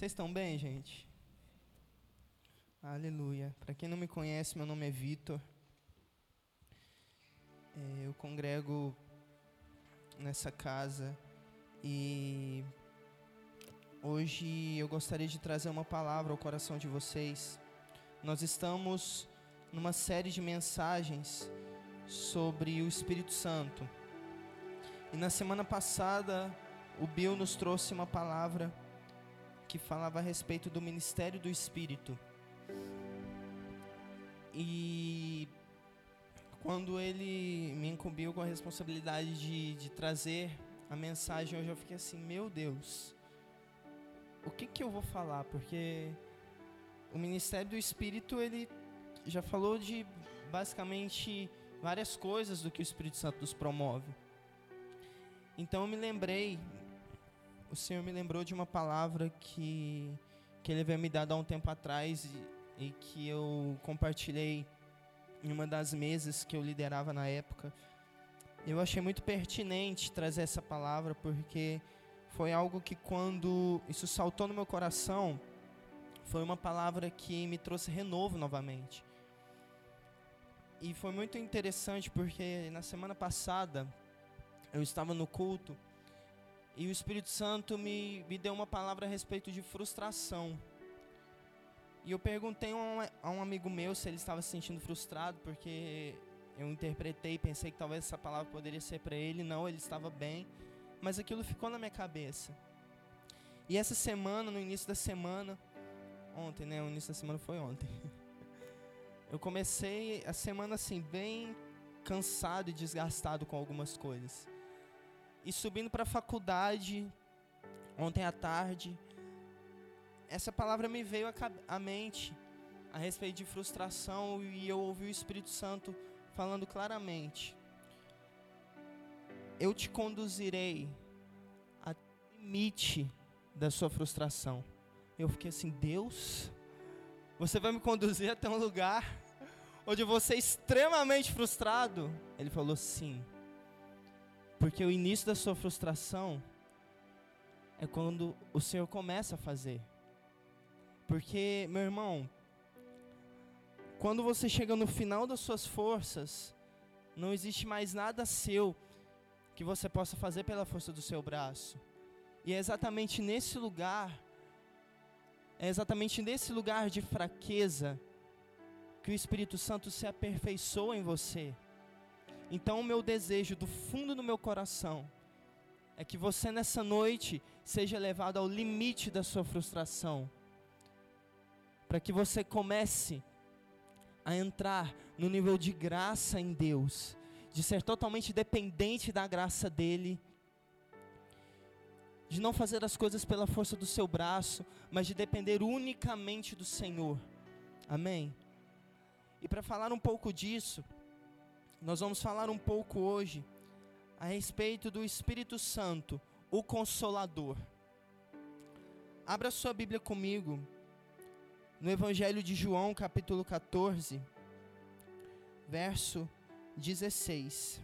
Vocês estão bem, gente? Aleluia. Para quem não me conhece, meu nome é Vitor. É, eu congrego nessa casa e hoje eu gostaria de trazer uma palavra ao coração de vocês. Nós estamos numa série de mensagens sobre o Espírito Santo. E na semana passada, o Bill nos trouxe uma palavra que falava a respeito do ministério do Espírito. E quando ele me incumbiu com a responsabilidade de, de trazer a mensagem, eu já fiquei assim: meu Deus, o que, que eu vou falar? Porque o ministério do Espírito, ele já falou de basicamente várias coisas do que o Espírito Santo nos promove. Então eu me lembrei o Senhor me lembrou de uma palavra que, que Ele havia me dado há um tempo atrás e, e que eu compartilhei em uma das mesas que eu liderava na época. Eu achei muito pertinente trazer essa palavra porque foi algo que quando isso saltou no meu coração, foi uma palavra que me trouxe renovo novamente. E foi muito interessante porque na semana passada eu estava no culto e o Espírito Santo me, me deu uma palavra a respeito de frustração. E eu perguntei a um, a um amigo meu se ele estava se sentindo frustrado, porque eu interpretei, pensei que talvez essa palavra poderia ser para ele. Não, ele estava bem, mas aquilo ficou na minha cabeça. E essa semana, no início da semana, ontem, né? O início da semana foi ontem. Eu comecei a semana assim, bem cansado e desgastado com algumas coisas. E subindo para a faculdade, ontem à tarde, essa palavra me veio à mente a respeito de frustração e eu ouvi o Espírito Santo falando claramente: Eu te conduzirei ao limite da sua frustração. Eu fiquei assim: Deus, você vai me conduzir até um lugar onde eu vou ser extremamente frustrado? Ele falou: Sim. Porque o início da sua frustração é quando o Senhor começa a fazer. Porque, meu irmão, quando você chega no final das suas forças, não existe mais nada seu que você possa fazer pela força do seu braço. E é exatamente nesse lugar, é exatamente nesse lugar de fraqueza que o Espírito Santo se aperfeiçoa em você. Então, o meu desejo do fundo do meu coração é que você nessa noite seja levado ao limite da sua frustração, para que você comece a entrar no nível de graça em Deus, de ser totalmente dependente da graça dEle, de não fazer as coisas pela força do seu braço, mas de depender unicamente do Senhor. Amém? E para falar um pouco disso, nós vamos falar um pouco hoje a respeito do Espírito Santo, o Consolador. Abra sua Bíblia comigo no Evangelho de João, capítulo 14, verso 16.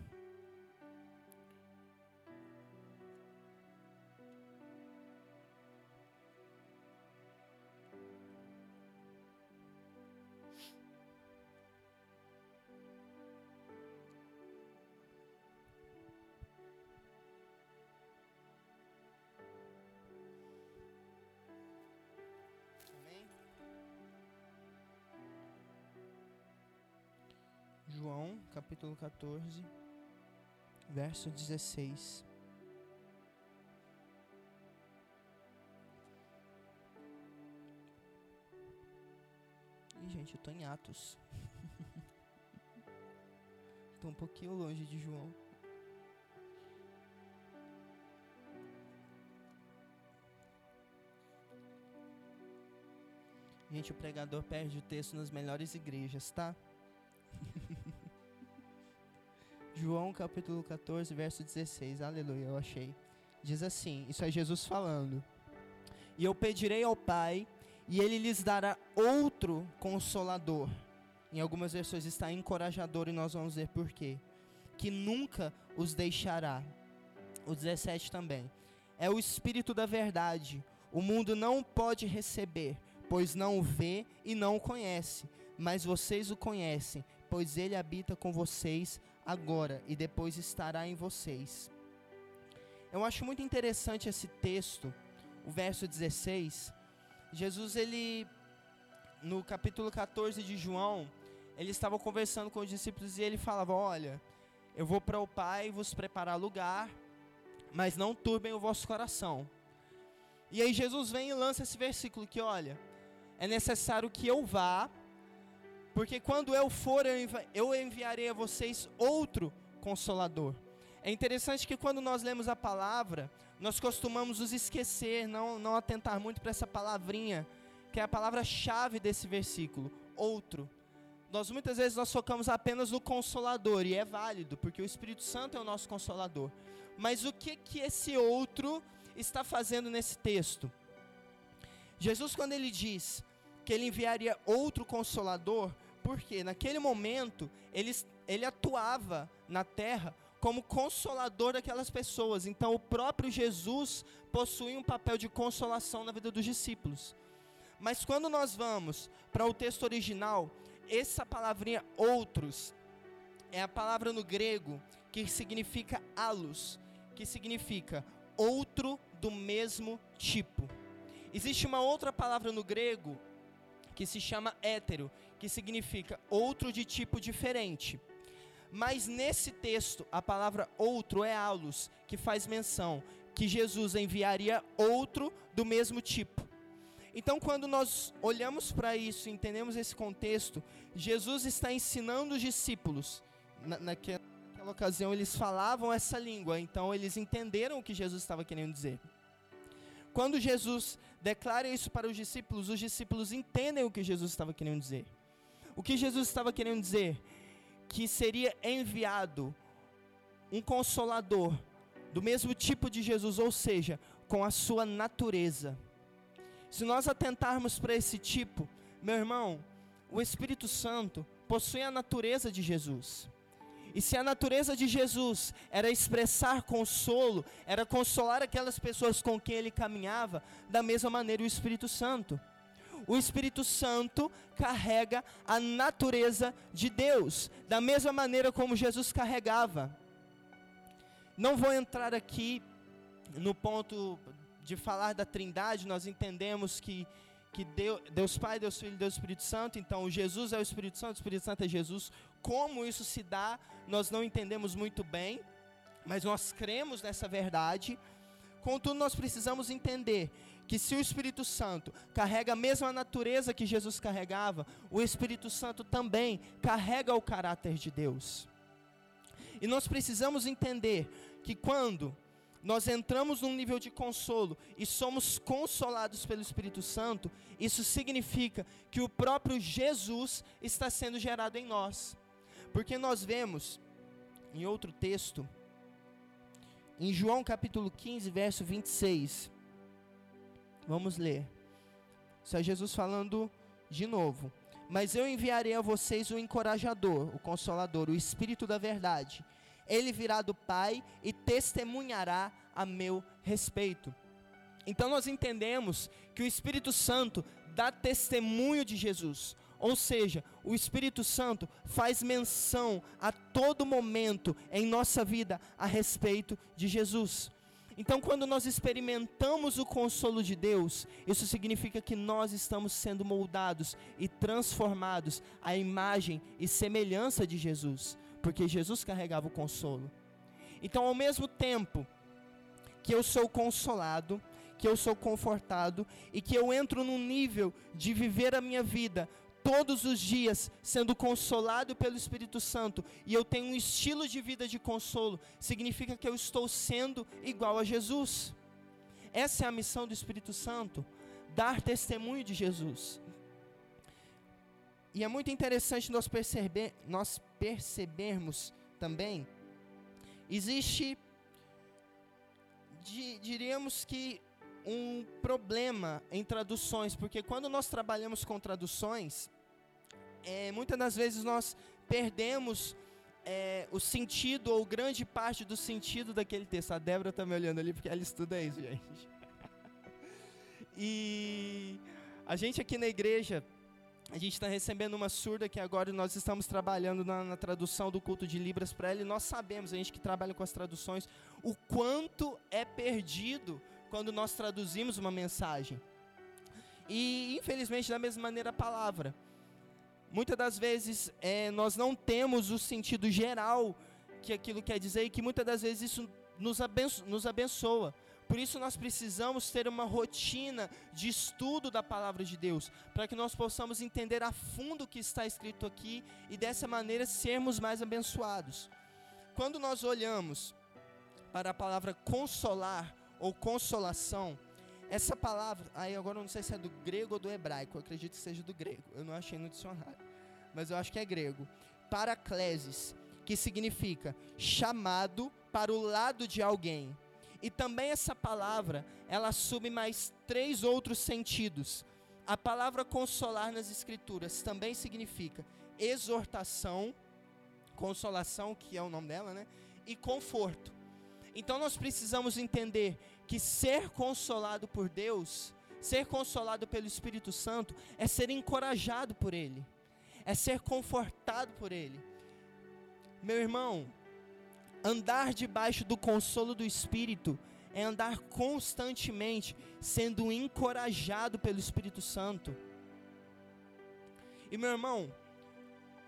João, capítulo 14, verso 16. Ih, gente, eu tô em Atos. tô um pouquinho longe de João. Gente, o pregador perde o texto nas melhores igrejas, tá? João capítulo 14, verso 16. Aleluia, eu achei. Diz assim: Isso é Jesus falando. E eu pedirei ao Pai, e ele lhes dará outro consolador. Em algumas versões está encorajador, e nós vamos ver por quê. Que nunca os deixará. O 17 também. É o Espírito da Verdade, o mundo não pode receber, pois não o vê e não o conhece. Mas vocês o conhecem, pois ele habita com vocês agora e depois estará em vocês. Eu acho muito interessante esse texto, o verso 16. Jesus, ele, no capítulo 14 de João, ele estava conversando com os discípulos e ele falava: Olha, eu vou para o Pai vos preparar lugar, mas não turbem o vosso coração. E aí Jesus vem e lança esse versículo que, olha, é necessário que eu vá, porque quando eu for, eu enviarei a vocês outro consolador. É interessante que quando nós lemos a palavra, nós costumamos nos esquecer, não, não atentar muito para essa palavrinha, que é a palavra-chave desse versículo, outro. Nós muitas vezes nós focamos apenas no consolador, e é válido, porque o Espírito Santo é o nosso consolador. Mas o que que esse outro está fazendo nesse texto? Jesus, quando ele diz que ele enviaria outro consolador, porque naquele momento ele, ele atuava na terra como consolador daquelas pessoas. Então, o próprio Jesus possui um papel de consolação na vida dos discípulos. Mas quando nós vamos para o texto original, essa palavrinha outros é a palavra no grego que significa alus, que significa outro do mesmo tipo. Existe uma outra palavra no grego que se chama hétero, que significa outro de tipo diferente. Mas nesse texto, a palavra outro é alus, que faz menção que Jesus enviaria outro do mesmo tipo. Então, quando nós olhamos para isso, entendemos esse contexto, Jesus está ensinando os discípulos. Na, naquela, naquela ocasião, eles falavam essa língua, então eles entenderam o que Jesus estava querendo dizer. Quando Jesus declara isso para os discípulos, os discípulos entendem o que Jesus estava querendo dizer. O que Jesus estava querendo dizer? Que seria enviado um consolador do mesmo tipo de Jesus, ou seja, com a sua natureza. Se nós atentarmos para esse tipo, meu irmão, o Espírito Santo possui a natureza de Jesus. E se a natureza de Jesus era expressar consolo, era consolar aquelas pessoas com quem ele caminhava, da mesma maneira o Espírito Santo. O Espírito Santo carrega a natureza de Deus, da mesma maneira como Jesus carregava. Não vou entrar aqui no ponto de falar da Trindade, nós entendemos que que Deus, Deus Pai, Deus Filho Deus Espírito Santo, então Jesus é o Espírito Santo, o Espírito Santo é Jesus. Como isso se dá, nós não entendemos muito bem, mas nós cremos nessa verdade. Contudo, nós precisamos entender que se o Espírito Santo carrega a mesma natureza que Jesus carregava, o Espírito Santo também carrega o caráter de Deus. E nós precisamos entender que quando nós entramos num nível de consolo e somos consolados pelo Espírito Santo, isso significa que o próprio Jesus está sendo gerado em nós. Porque nós vemos em outro texto, em João capítulo 15, verso 26. Vamos ler. Isso é Jesus falando de novo. Mas eu enviarei a vocês o encorajador, o consolador, o Espírito da verdade ele virá do Pai e testemunhará a meu respeito. Então nós entendemos que o Espírito Santo dá testemunho de Jesus. Ou seja, o Espírito Santo faz menção a todo momento em nossa vida a respeito de Jesus. Então, quando nós experimentamos o consolo de Deus, isso significa que nós estamos sendo moldados e transformados à imagem e semelhança de Jesus porque Jesus carregava o consolo. Então, ao mesmo tempo que eu sou consolado, que eu sou confortado e que eu entro num nível de viver a minha vida todos os dias sendo consolado pelo Espírito Santo e eu tenho um estilo de vida de consolo, significa que eu estou sendo igual a Jesus. Essa é a missão do Espírito Santo, dar testemunho de Jesus. E é muito interessante nós, perceber, nós percebermos também, existe, di, diríamos que, um problema em traduções, porque quando nós trabalhamos com traduções, é, muitas das vezes nós perdemos é, o sentido ou grande parte do sentido daquele texto. A Débora está me olhando ali porque ela estuda isso, gente. E a gente aqui na igreja, a gente está recebendo uma surda que agora nós estamos trabalhando na, na tradução do culto de Libras para ela e nós sabemos, a gente que trabalha com as traduções, o quanto é perdido quando nós traduzimos uma mensagem. E infelizmente, da mesma maneira, a palavra. Muitas das vezes é, nós não temos o sentido geral que aquilo quer dizer e que muitas das vezes isso nos, abenço nos abençoa. Por isso nós precisamos ter uma rotina de estudo da palavra de Deus, para que nós possamos entender a fundo o que está escrito aqui e dessa maneira sermos mais abençoados. Quando nós olhamos para a palavra consolar ou consolação, essa palavra, aí agora eu não sei se é do grego ou do hebraico, eu acredito que seja do grego. Eu não achei no dicionário, mas eu acho que é grego. Paracleses, que significa chamado para o lado de alguém e também essa palavra, ela assume mais três outros sentidos. A palavra consolar nas escrituras também significa exortação, consolação, que é o nome dela, né? E conforto. Então nós precisamos entender que ser consolado por Deus, ser consolado pelo Espírito Santo, é ser encorajado por Ele, é ser confortado por Ele. Meu irmão, Andar debaixo do consolo do Espírito é andar constantemente sendo encorajado pelo Espírito Santo. E meu irmão,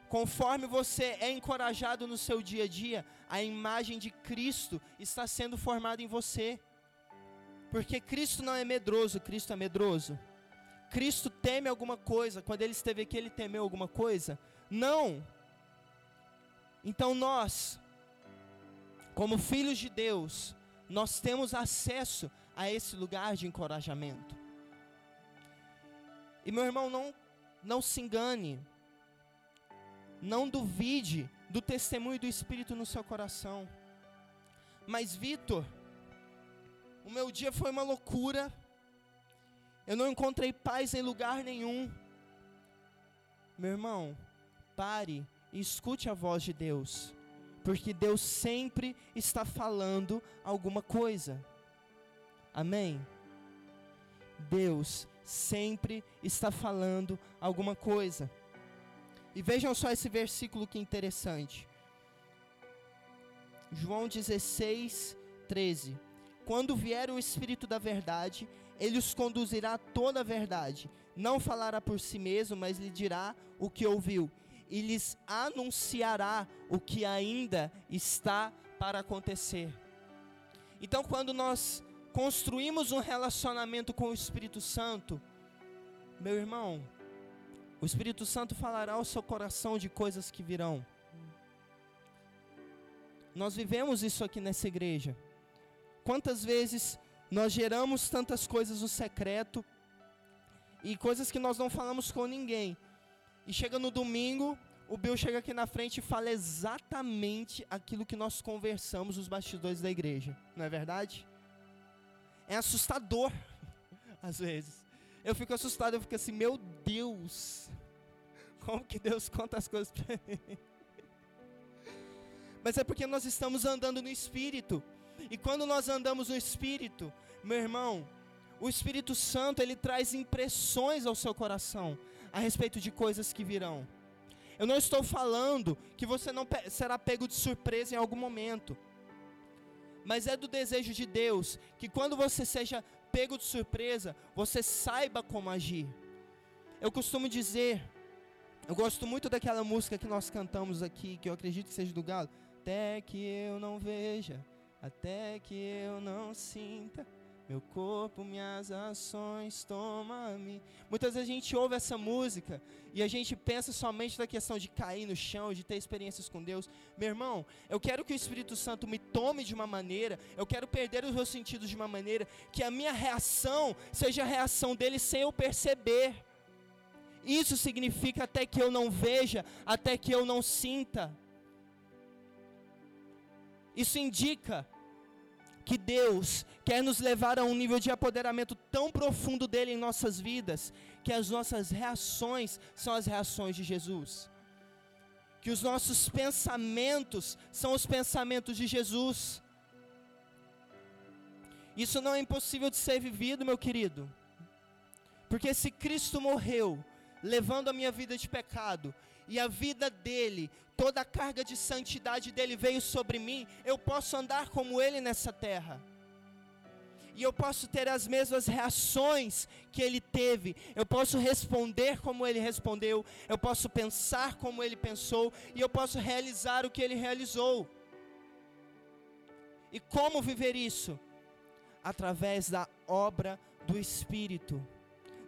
conforme você é encorajado no seu dia a dia, a imagem de Cristo está sendo formada em você. Porque Cristo não é medroso, Cristo é medroso. Cristo teme alguma coisa, quando ele esteve aqui, ele temeu alguma coisa? Não. Então nós, como filhos de Deus, nós temos acesso a esse lugar de encorajamento. E meu irmão, não, não se engane, não duvide do testemunho do Espírito no seu coração. Mas, Vitor, o meu dia foi uma loucura, eu não encontrei paz em lugar nenhum. Meu irmão, pare e escute a voz de Deus porque Deus sempre está falando alguma coisa. Amém? Deus sempre está falando alguma coisa. E vejam só esse versículo que interessante. João 16, 13. Quando vier o Espírito da Verdade, ele os conduzirá a toda a verdade. Não falará por si mesmo, mas lhe dirá o que ouviu e lhes anunciará o que ainda está para acontecer. Então, quando nós construímos um relacionamento com o Espírito Santo, meu irmão, o Espírito Santo falará ao seu coração de coisas que virão. Nós vivemos isso aqui nessa igreja. Quantas vezes nós geramos tantas coisas no secreto e coisas que nós não falamos com ninguém, e chega no domingo, o Bill chega aqui na frente e fala exatamente aquilo que nós conversamos nos bastidores da igreja. Não é verdade? É assustador, às vezes. Eu fico assustado, eu fico assim, meu Deus, como que Deus conta as coisas para mim? Mas é porque nós estamos andando no Espírito. E quando nós andamos no Espírito, meu irmão, o Espírito Santo, ele traz impressões ao seu coração a respeito de coisas que virão. Eu não estou falando que você não será pego de surpresa em algum momento. Mas é do desejo de Deus que quando você seja pego de surpresa, você saiba como agir. Eu costumo dizer, eu gosto muito daquela música que nós cantamos aqui, que eu acredito que seja do Galo. Até que eu não veja, até que eu não sinta meu corpo, minhas ações, toma-me. Muitas vezes a gente ouve essa música e a gente pensa somente na questão de cair no chão, de ter experiências com Deus. Meu irmão, eu quero que o Espírito Santo me tome de uma maneira, eu quero perder os meus sentidos de uma maneira que a minha reação seja a reação dele sem eu perceber. Isso significa até que eu não veja, até que eu não sinta. Isso indica que Deus quer nos levar a um nível de apoderamento tão profundo dele em nossas vidas, que as nossas reações são as reações de Jesus. Que os nossos pensamentos são os pensamentos de Jesus. Isso não é impossível de ser vivido, meu querido. Porque se Cristo morreu, levando a minha vida de pecado, e a vida dele, toda a carga de santidade dele veio sobre mim, eu posso andar como ele nessa terra. E eu posso ter as mesmas reações que ele teve, eu posso responder como ele respondeu, eu posso pensar como ele pensou, e eu posso realizar o que ele realizou. E como viver isso? Através da obra do Espírito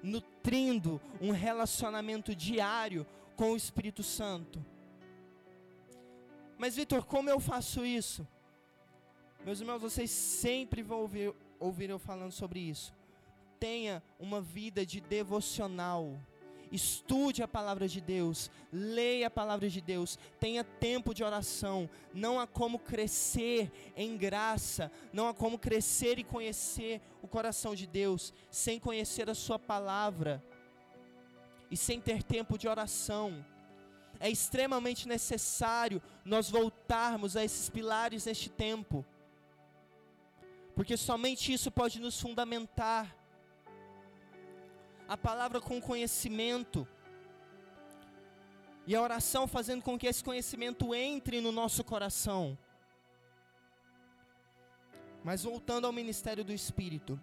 nutrindo um relacionamento diário com o Espírito Santo. Mas, Vitor, como eu faço isso? Meus irmãos, vocês sempre vão ouvir, ouvir eu falando sobre isso. Tenha uma vida de devocional estude a palavra de Deus, leia a palavra de Deus, tenha tempo de oração. Não há como crescer em graça, não há como crescer e conhecer o coração de Deus sem conhecer a Sua palavra e sem ter tempo de oração. É extremamente necessário nós voltarmos a esses pilares neste tempo, porque somente isso pode nos fundamentar a palavra com conhecimento. E a oração fazendo com que esse conhecimento entre no nosso coração. Mas voltando ao ministério do Espírito.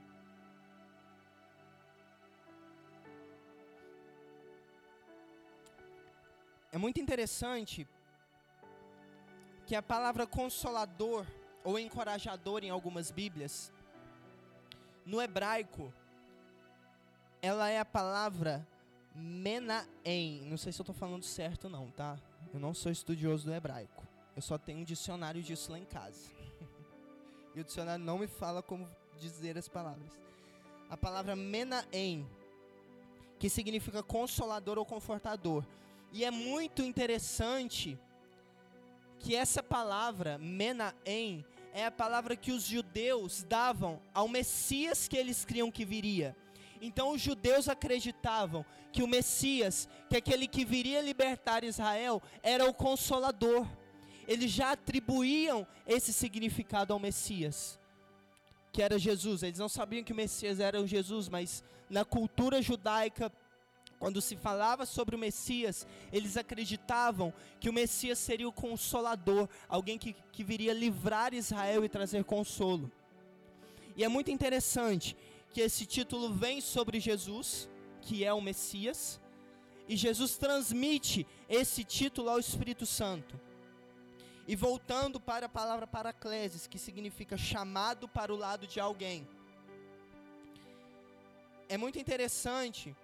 É muito interessante que a palavra consolador ou encorajador em algumas Bíblias, no hebraico, ela é a palavra menaem. Não sei se eu estou falando certo não, tá? Eu não sou estudioso do hebraico. Eu só tenho um dicionário disso lá em casa. e o dicionário não me fala como dizer as palavras. A palavra menaem, que significa consolador ou confortador. E é muito interessante que essa palavra menaem é a palavra que os judeus davam ao Messias que eles criam que viria. Então os judeus acreditavam que o Messias, que aquele que viria libertar Israel, era o consolador. Eles já atribuíam esse significado ao Messias, que era Jesus. Eles não sabiam que o Messias era o Jesus, mas na cultura judaica, quando se falava sobre o Messias, eles acreditavam que o Messias seria o consolador, alguém que, que viria livrar Israel e trazer consolo. E é muito interessante que esse título vem sobre Jesus, que é o Messias, e Jesus transmite esse título ao Espírito Santo. E voltando para a palavra paracleses, que significa chamado para o lado de alguém. É muito interessante.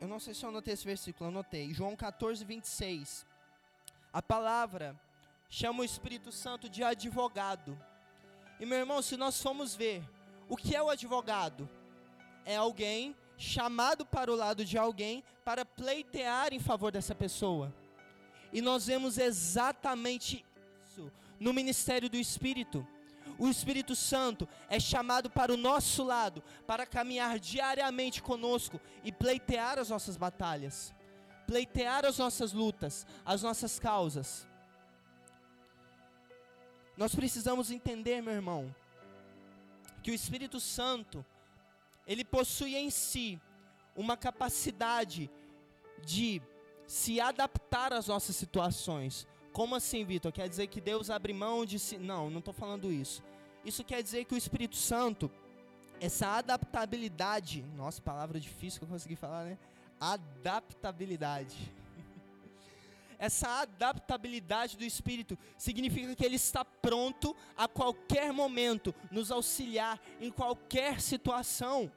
Eu não sei se eu anotei esse versículo, anotei. João 14, 26. A palavra chama o Espírito Santo de advogado. E meu irmão, se nós formos ver o que é o advogado? É alguém chamado para o lado de alguém para pleitear em favor dessa pessoa. E nós vemos exatamente isso no ministério do Espírito. O Espírito Santo é chamado para o nosso lado, para caminhar diariamente conosco e pleitear as nossas batalhas, pleitear as nossas lutas, as nossas causas. Nós precisamos entender, meu irmão, que o Espírito Santo ele possui em si uma capacidade de se adaptar às nossas situações. Como assim, Vitor? Quer dizer que Deus abre mão de si? Não, não estou falando isso. Isso quer dizer que o Espírito Santo, essa adaptabilidade, nossa, palavra difícil que eu consegui falar, né? Adaptabilidade essa adaptabilidade do Espírito significa que Ele está pronto a qualquer momento nos auxiliar em qualquer situação.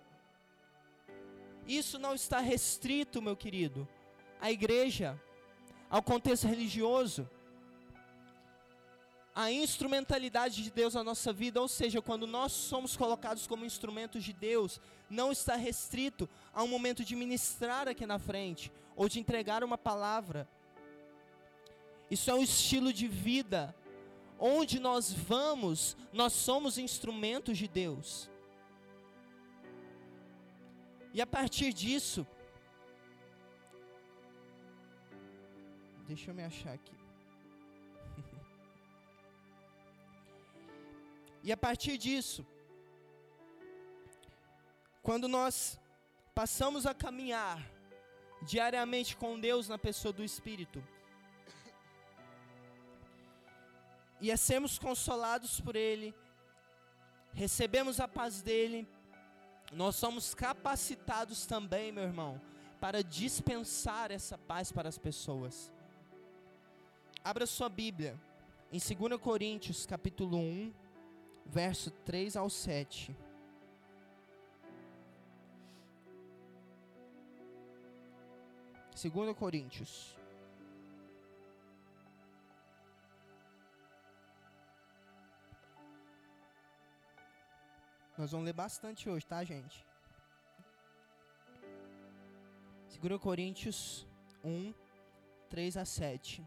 Isso não está restrito, meu querido, à igreja, ao contexto religioso. A instrumentalidade de Deus na nossa vida, ou seja, quando nós somos colocados como instrumentos de Deus, não está restrito a um momento de ministrar aqui na frente, ou de entregar uma palavra, isso é um estilo de vida. Onde nós vamos, nós somos instrumentos de Deus. E a partir disso, deixa eu me achar aqui. E a partir disso, quando nós passamos a caminhar diariamente com Deus na pessoa do Espírito. E é sermos consolados por Ele, recebemos a paz dEle, nós somos capacitados também, meu irmão, para dispensar essa paz para as pessoas. Abra sua Bíblia em 2 Coríntios, capítulo 1, verso 3 ao 7. Segunda Coríntios. Nós vamos ler bastante hoje, tá, gente? 2 Coríntios 1, 3 a 7.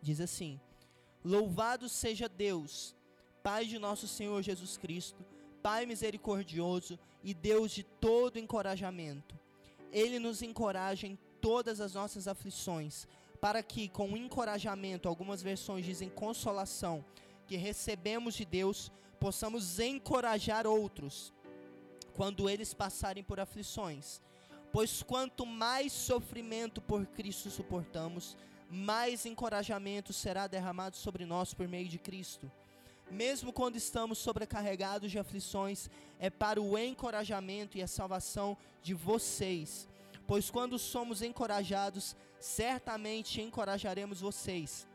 Diz assim: Louvado seja Deus, Pai de nosso Senhor Jesus Cristo, Pai misericordioso e Deus de todo encorajamento. Ele nos encoraja em todas as nossas aflições, para que, com encorajamento, algumas versões dizem consolação, que recebemos de Deus, possamos encorajar outros quando eles passarem por aflições. Pois quanto mais sofrimento por Cristo suportamos, mais encorajamento será derramado sobre nós por meio de Cristo. Mesmo quando estamos sobrecarregados de aflições, é para o encorajamento e a salvação de vocês. Pois quando somos encorajados, certamente encorajaremos vocês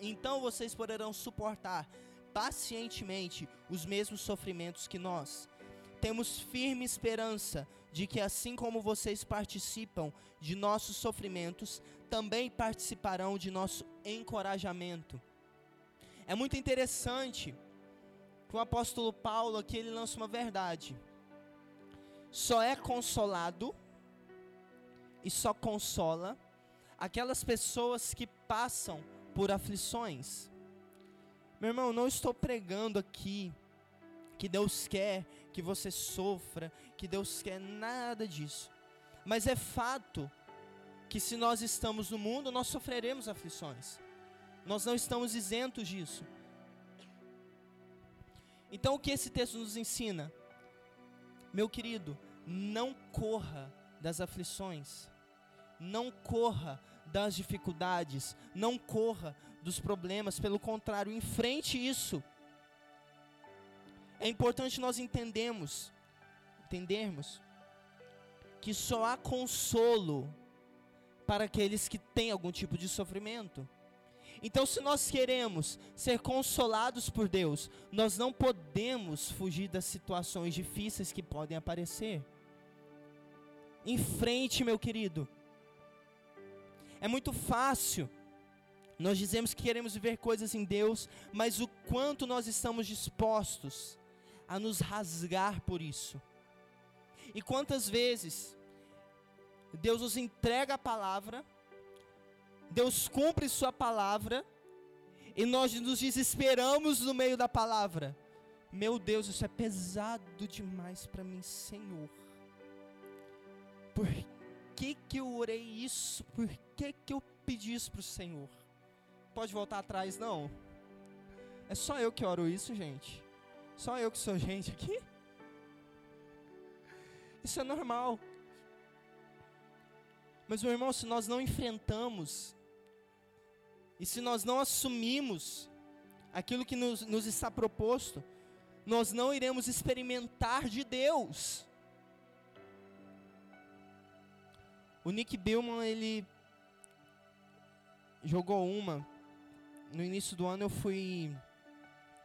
então vocês poderão suportar pacientemente os mesmos sofrimentos que nós. Temos firme esperança de que, assim como vocês participam de nossos sofrimentos, também participarão de nosso encorajamento. É muito interessante que o apóstolo Paulo aqui ele lança uma verdade. Só é consolado e só consola aquelas pessoas que passam por aflições. Meu irmão, não estou pregando aqui que Deus quer que você sofra, que Deus quer nada disso. Mas é fato que se nós estamos no mundo, nós sofreremos aflições. Nós não estamos isentos disso. Então o que esse texto nos ensina? Meu querido, não corra das aflições. Não corra das dificuldades, não corra dos problemas, pelo contrário, enfrente isso. É importante nós entendermos, entendermos que só há consolo para aqueles que têm algum tipo de sofrimento. Então, se nós queremos ser consolados por Deus, nós não podemos fugir das situações difíceis que podem aparecer. Enfrente, meu querido. É muito fácil. Nós dizemos que queremos viver coisas em Deus, mas o quanto nós estamos dispostos a nos rasgar por isso. E quantas vezes Deus nos entrega a palavra, Deus cumpre Sua palavra, e nós nos desesperamos no meio da palavra. Meu Deus, isso é pesado demais para mim, Senhor. Por que, que eu orei isso? Por que, que eu pedi isso para o Senhor? Pode voltar atrás, não. É só eu que oro isso, gente. Só eu que sou gente aqui. Isso é normal. Mas, meu irmão, se nós não enfrentamos, e se nós não assumimos aquilo que nos, nos está proposto, nós não iremos experimentar de Deus. O Nick Billman, ele jogou uma. No início do ano eu fui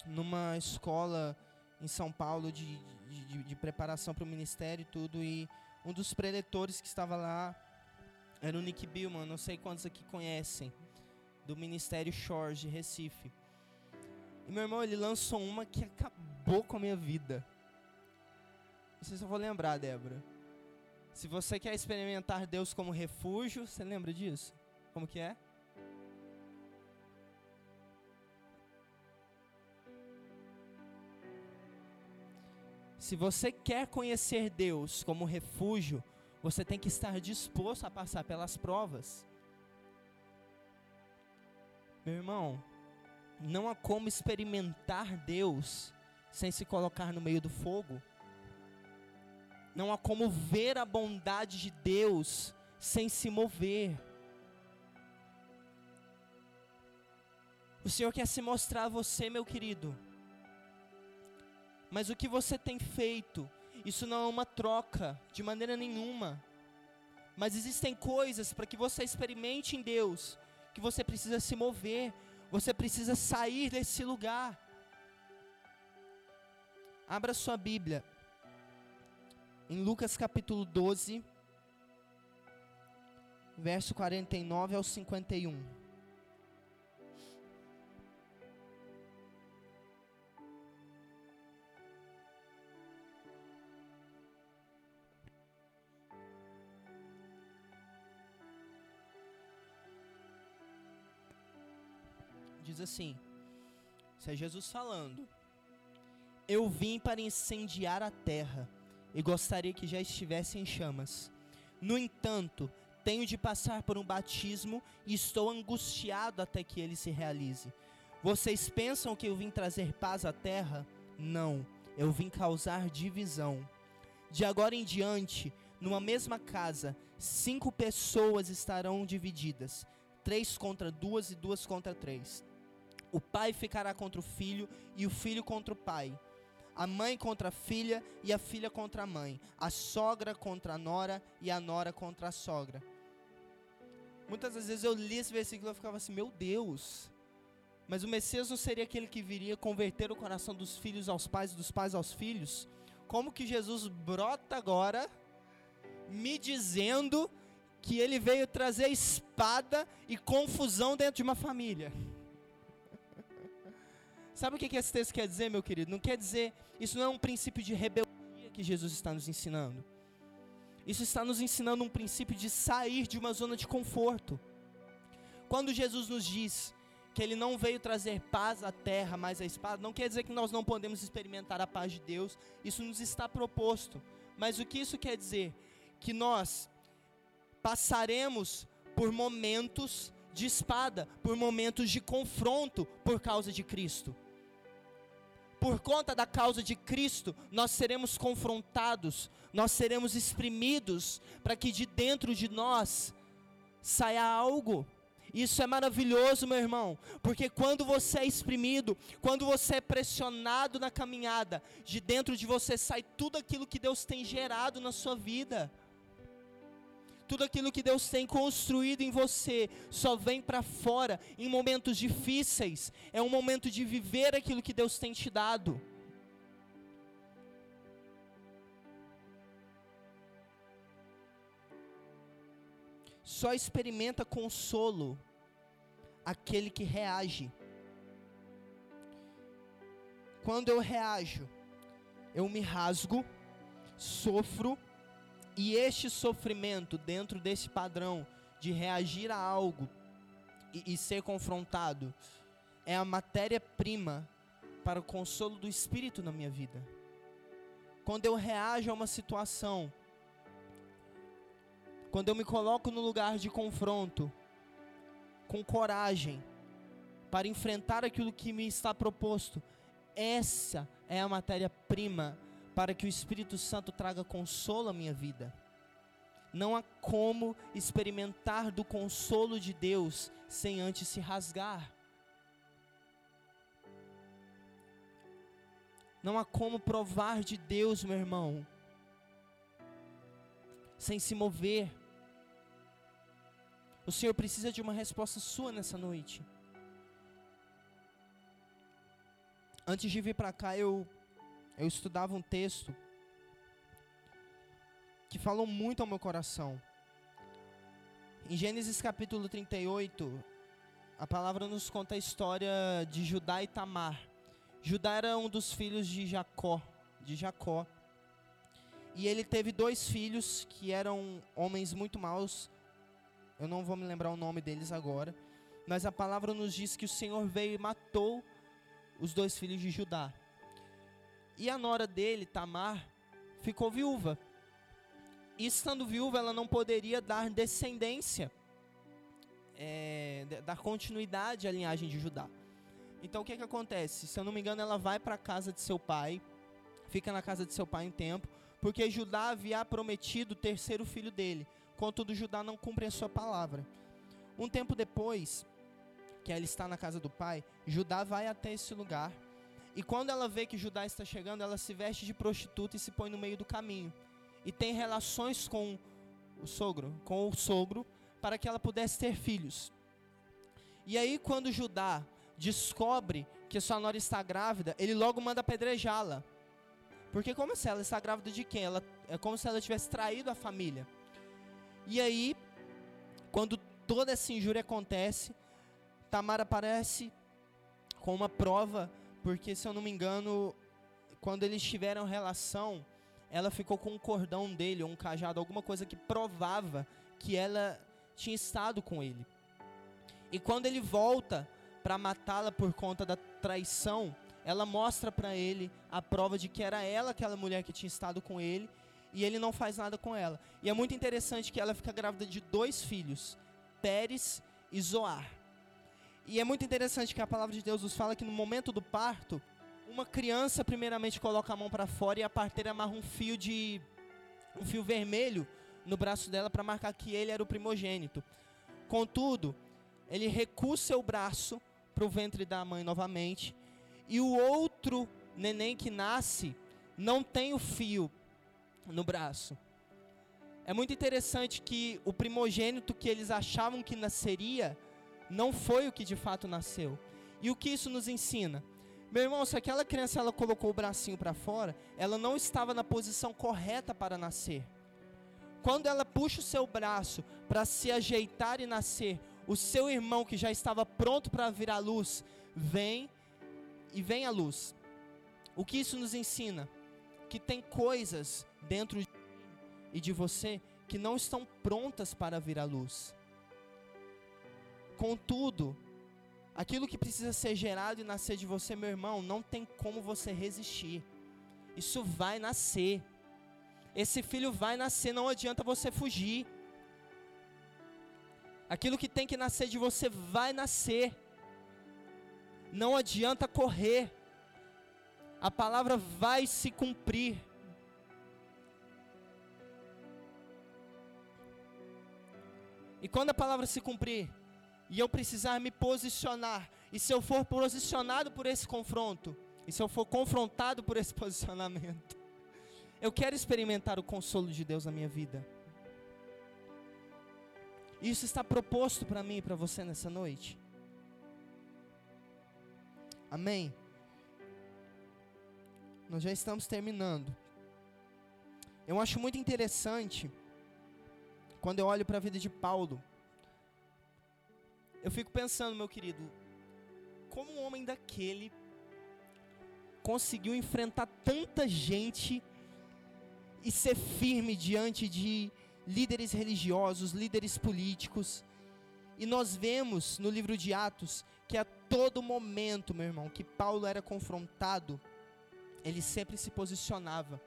numa escola em São Paulo de, de, de preparação para o ministério e tudo. E um dos preletores que estava lá era o Nick Billman. Não sei quantos aqui conhecem. Do Ministério Shores de Recife. E meu irmão, ele lançou uma que acabou com a minha vida. Não sei se eu vou lembrar, Débora. Se você quer experimentar Deus como refúgio, você lembra disso? Como que é? Se você quer conhecer Deus como refúgio, você tem que estar disposto a passar pelas provas. Meu irmão, não há como experimentar Deus sem se colocar no meio do fogo. Não há como ver a bondade de Deus sem se mover. O Senhor quer se mostrar a você, meu querido. Mas o que você tem feito, isso não é uma troca, de maneira nenhuma. Mas existem coisas para que você experimente em Deus, que você precisa se mover, você precisa sair desse lugar. Abra sua Bíblia. Em Lucas capítulo 12, verso 49 ao 51. Diz assim: Isso é Jesus falando. Eu vim para incendiar a terra e gostaria que já estivesse em chamas. No entanto, tenho de passar por um batismo e estou angustiado até que ele se realize. Vocês pensam que eu vim trazer paz à terra? Não, eu vim causar divisão. De agora em diante, numa mesma casa, cinco pessoas estarão divididas: três contra duas e duas contra três. O pai ficará contra o filho e o filho contra o pai. A mãe contra a filha e a filha contra a mãe. A sogra contra a nora e a nora contra a sogra. Muitas das vezes eu li esse versículo e ficava assim: Meu Deus. Mas o Messias não seria aquele que viria converter o coração dos filhos aos pais e dos pais aos filhos? Como que Jesus brota agora me dizendo que ele veio trazer espada e confusão dentro de uma família? Sabe o que esse texto quer dizer, meu querido? Não quer dizer, isso não é um princípio de rebeldia que Jesus está nos ensinando. Isso está nos ensinando um princípio de sair de uma zona de conforto. Quando Jesus nos diz que ele não veio trazer paz à terra, mas a espada, não quer dizer que nós não podemos experimentar a paz de Deus, isso nos está proposto. Mas o que isso quer dizer? Que nós passaremos por momentos de espada, por momentos de confronto por causa de Cristo por conta da causa de Cristo, nós seremos confrontados, nós seremos exprimidos, para que de dentro de nós saia algo. Isso é maravilhoso, meu irmão, porque quando você é exprimido, quando você é pressionado na caminhada, de dentro de você sai tudo aquilo que Deus tem gerado na sua vida tudo aquilo que Deus tem construído em você só vem para fora em momentos difíceis. É um momento de viver aquilo que Deus tem te dado. Só experimenta consolo aquele que reage. Quando eu reajo, eu me rasgo, sofro, e este sofrimento, dentro desse padrão de reagir a algo e, e ser confrontado, é a matéria-prima para o consolo do Espírito na minha vida. Quando eu reajo a uma situação, quando eu me coloco no lugar de confronto, com coragem, para enfrentar aquilo que me está proposto, essa é a matéria-prima para que o Espírito Santo traga consolo à minha vida. Não há como experimentar do consolo de Deus sem antes se rasgar. Não há como provar de Deus, meu irmão, sem se mover. O Senhor precisa de uma resposta sua nessa noite. Antes de vir para cá, eu eu estudava um texto que falou muito ao meu coração. Em Gênesis capítulo 38, a palavra nos conta a história de Judá e Tamar. Judá era um dos filhos de Jacó, de Jacó. E ele teve dois filhos que eram homens muito maus. Eu não vou me lembrar o nome deles agora, mas a palavra nos diz que o Senhor veio e matou os dois filhos de Judá. E a nora dele, Tamar, ficou viúva. E estando viúva, ela não poderia dar descendência, é, dar continuidade à linhagem de Judá. Então o que, que acontece? Se eu não me engano, ela vai para a casa de seu pai, fica na casa de seu pai um tempo, porque Judá havia prometido o terceiro filho dele. Contudo, Judá não cumpre a sua palavra. Um tempo depois, que ela está na casa do pai, Judá vai até esse lugar. E quando ela vê que Judá está chegando, ela se veste de prostituta e se põe no meio do caminho. E tem relações com o sogro, com o sogro, para que ela pudesse ter filhos. E aí, quando Judá descobre que sua nora está grávida, ele logo manda apedrejá-la. Porque como se ela está grávida de quem? Ela, é como se ela tivesse traído a família. E aí, quando toda essa injúria acontece, Tamar aparece com uma prova, porque se eu não me engano, quando eles tiveram relação, ela ficou com um cordão dele, ou um cajado, alguma coisa que provava que ela tinha estado com ele. E quando ele volta para matá-la por conta da traição, ela mostra para ele a prova de que era ela aquela mulher que tinha estado com ele e ele não faz nada com ela. E é muito interessante que ela fica grávida de dois filhos, Pérez e Zoar. E é muito interessante que a palavra de Deus nos fala que no momento do parto, uma criança primeiramente coloca a mão para fora e a parteira amarra um fio de um fio vermelho no braço dela para marcar que ele era o primogênito. Contudo, ele recua seu braço para o ventre da mãe novamente e o outro neném que nasce não tem o fio no braço. É muito interessante que o primogênito que eles achavam que nasceria não foi o que de fato nasceu. E o que isso nos ensina? Meu irmão, se aquela criança ela colocou o bracinho para fora, ela não estava na posição correta para nascer. Quando ela puxa o seu braço para se ajeitar e nascer, o seu irmão que já estava pronto para vir à luz, vem e vem à luz. O que isso nos ensina? Que tem coisas dentro de e de você que não estão prontas para vir à luz. Contudo, aquilo que precisa ser gerado e nascer de você, meu irmão, não tem como você resistir. Isso vai nascer. Esse filho vai nascer, não adianta você fugir. Aquilo que tem que nascer de você vai nascer. Não adianta correr. A palavra vai se cumprir. E quando a palavra se cumprir, e eu precisar me posicionar, e se eu for posicionado por esse confronto, e se eu for confrontado por esse posicionamento, eu quero experimentar o consolo de Deus na minha vida. Isso está proposto para mim e para você nessa noite. Amém? Nós já estamos terminando. Eu acho muito interessante quando eu olho para a vida de Paulo. Eu fico pensando, meu querido, como um homem daquele conseguiu enfrentar tanta gente e ser firme diante de líderes religiosos, líderes políticos. E nós vemos no livro de Atos que a todo momento, meu irmão, que Paulo era confrontado, ele sempre se posicionava.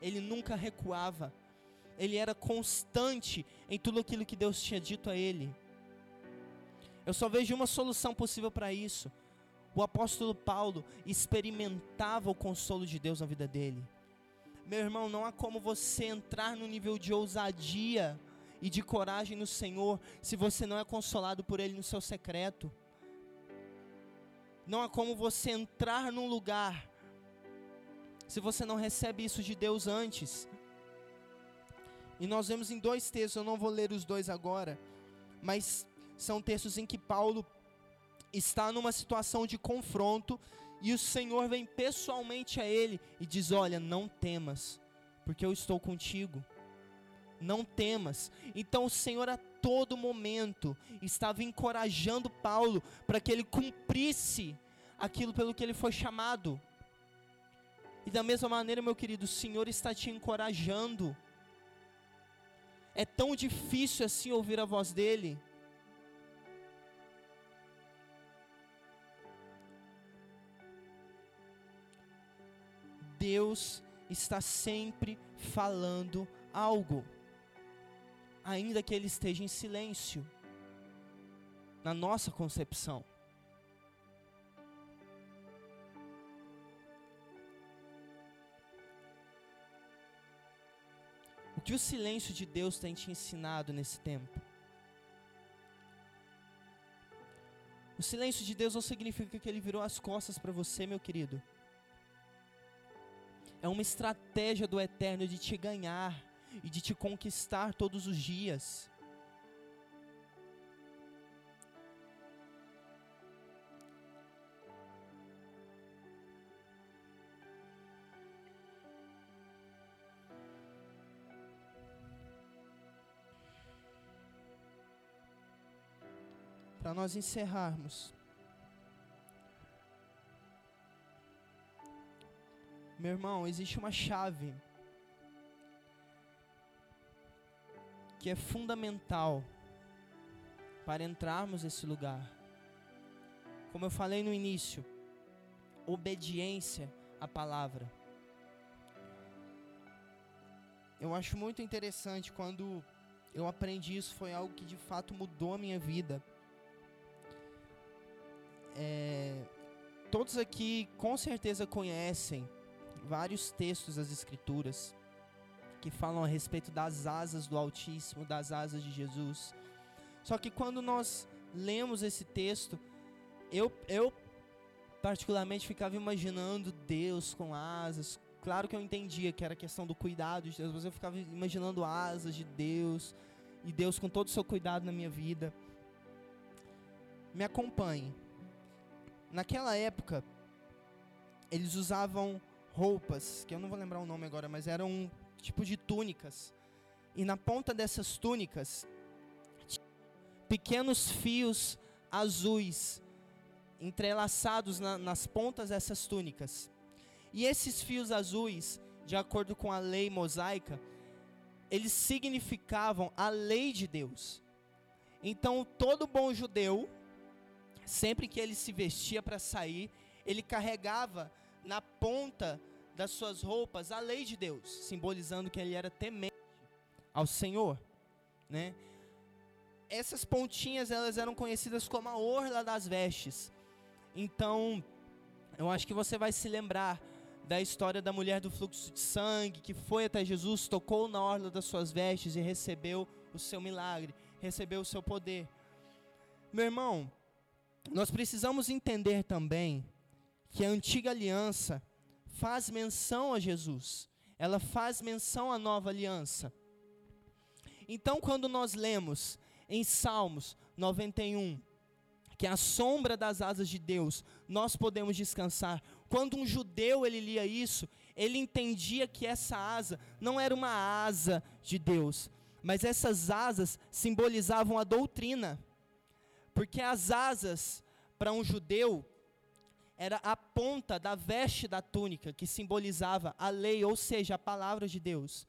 Ele nunca recuava. Ele era constante em tudo aquilo que Deus tinha dito a ele. Eu só vejo uma solução possível para isso. O apóstolo Paulo experimentava o consolo de Deus na vida dele. Meu irmão, não há como você entrar no nível de ousadia e de coragem no Senhor se você não é consolado por Ele no seu secreto. Não há como você entrar num lugar se você não recebe isso de Deus antes. E nós vemos em dois textos, eu não vou ler os dois agora, mas são textos em que Paulo está numa situação de confronto e o Senhor vem pessoalmente a ele e diz: Olha, não temas, porque eu estou contigo. Não temas. Então o Senhor a todo momento estava encorajando Paulo para que ele cumprisse aquilo pelo que ele foi chamado. E da mesma maneira, meu querido, o Senhor está te encorajando. É tão difícil assim ouvir a voz dele. Deus está sempre falando algo, ainda que Ele esteja em silêncio, na nossa concepção. O que o silêncio de Deus tem te ensinado nesse tempo? O silêncio de Deus não significa que ele virou as costas para você, meu querido. É uma estratégia do eterno de te ganhar e de te conquistar todos os dias. para nós encerrarmos. Meu irmão, existe uma chave que é fundamental para entrarmos nesse lugar. Como eu falei no início, obediência à palavra. Eu acho muito interessante quando eu aprendi isso, foi algo que de fato mudou a minha vida. É, todos aqui com certeza conhecem vários textos das Escrituras que falam a respeito das asas do Altíssimo, das asas de Jesus. Só que quando nós lemos esse texto, eu, eu particularmente ficava imaginando Deus com asas. Claro que eu entendia que era questão do cuidado de Deus, mas eu ficava imaginando asas de Deus e Deus com todo o seu cuidado na minha vida. Me acompanhe naquela época, eles usavam roupas, que eu não vou lembrar o nome agora, mas eram um tipo de túnicas. E na ponta dessas túnicas, pequenos fios azuis entrelaçados na, nas pontas dessas túnicas. E esses fios azuis, de acordo com a lei mosaica, eles significavam a lei de Deus. Então, todo bom judeu sempre que ele se vestia para sair, ele carregava na ponta das suas roupas a lei de Deus, simbolizando que ele era temente ao Senhor, né? Essas pontinhas elas eram conhecidas como a orla das vestes. Então, eu acho que você vai se lembrar da história da mulher do fluxo de sangue que foi até Jesus, tocou na orla das suas vestes e recebeu o seu milagre, recebeu o seu poder. Meu irmão, nós precisamos entender também que a antiga aliança faz menção a Jesus, ela faz menção à nova aliança. Então, quando nós lemos em Salmos 91, que a sombra das asas de Deus, nós podemos descansar. Quando um judeu ele lia isso, ele entendia que essa asa não era uma asa de Deus, mas essas asas simbolizavam a doutrina. Porque as asas para um judeu era a ponta da veste da túnica que simbolizava a lei, ou seja, a palavra de Deus.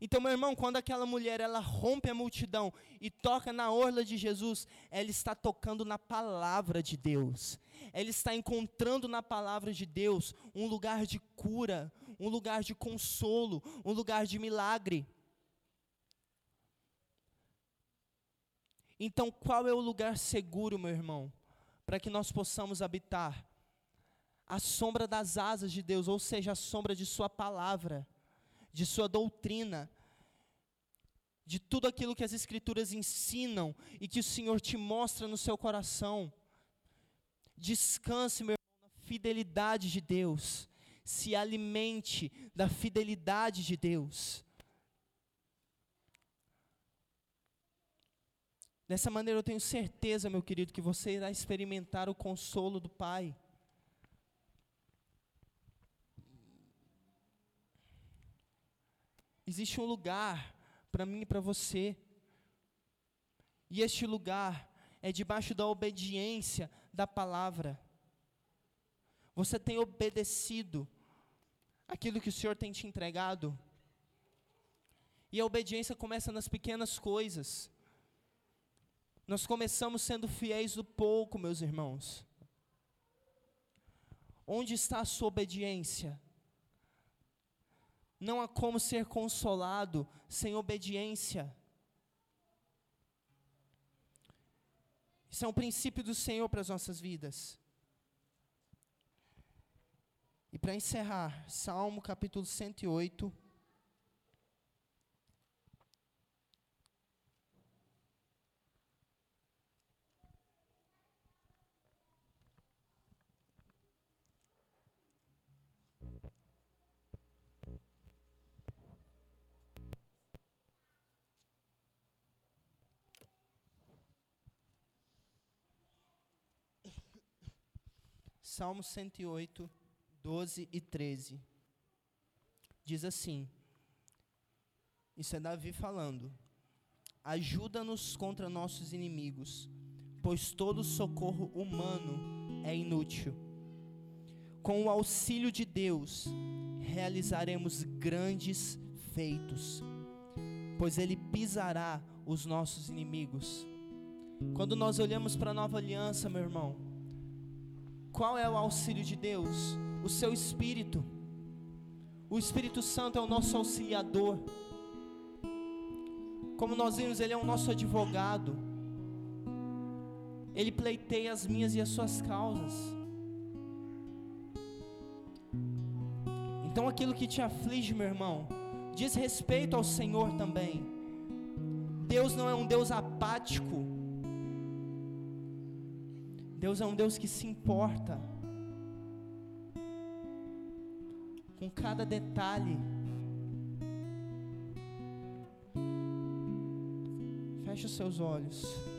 Então, meu irmão, quando aquela mulher ela rompe a multidão e toca na orla de Jesus, ela está tocando na palavra de Deus. Ela está encontrando na palavra de Deus um lugar de cura, um lugar de consolo, um lugar de milagre. Então, qual é o lugar seguro, meu irmão, para que nós possamos habitar? A sombra das asas de Deus, ou seja, a sombra de Sua palavra, de Sua doutrina, de tudo aquilo que as Escrituras ensinam e que o Senhor te mostra no seu coração. Descanse, meu irmão, na fidelidade de Deus. Se alimente da fidelidade de Deus. Dessa maneira eu tenho certeza, meu querido, que você irá experimentar o consolo do Pai. Existe um lugar para mim e para você. E este lugar é debaixo da obediência da palavra. Você tem obedecido aquilo que o Senhor tem te entregado. E a obediência começa nas pequenas coisas. Nós começamos sendo fiéis do pouco, meus irmãos. Onde está a sua obediência? Não há como ser consolado sem obediência. Isso é um princípio do Senhor para as nossas vidas. E para encerrar, Salmo capítulo 108. Salmo 108, 12 e 13. Diz assim: Isso é Davi falando. Ajuda-nos contra nossos inimigos, pois todo socorro humano é inútil. Com o auxílio de Deus, realizaremos grandes feitos, pois Ele pisará os nossos inimigos. Quando nós olhamos para a nova aliança, meu irmão, qual é o auxílio de Deus? O seu Espírito. O Espírito Santo é o nosso auxiliador. Como nós vimos, Ele é o nosso advogado. Ele pleiteia as minhas e as suas causas. Então aquilo que te aflige, meu irmão, diz respeito ao Senhor também. Deus não é um Deus apático. Deus é um Deus que se importa com cada detalhe. Feche os seus olhos.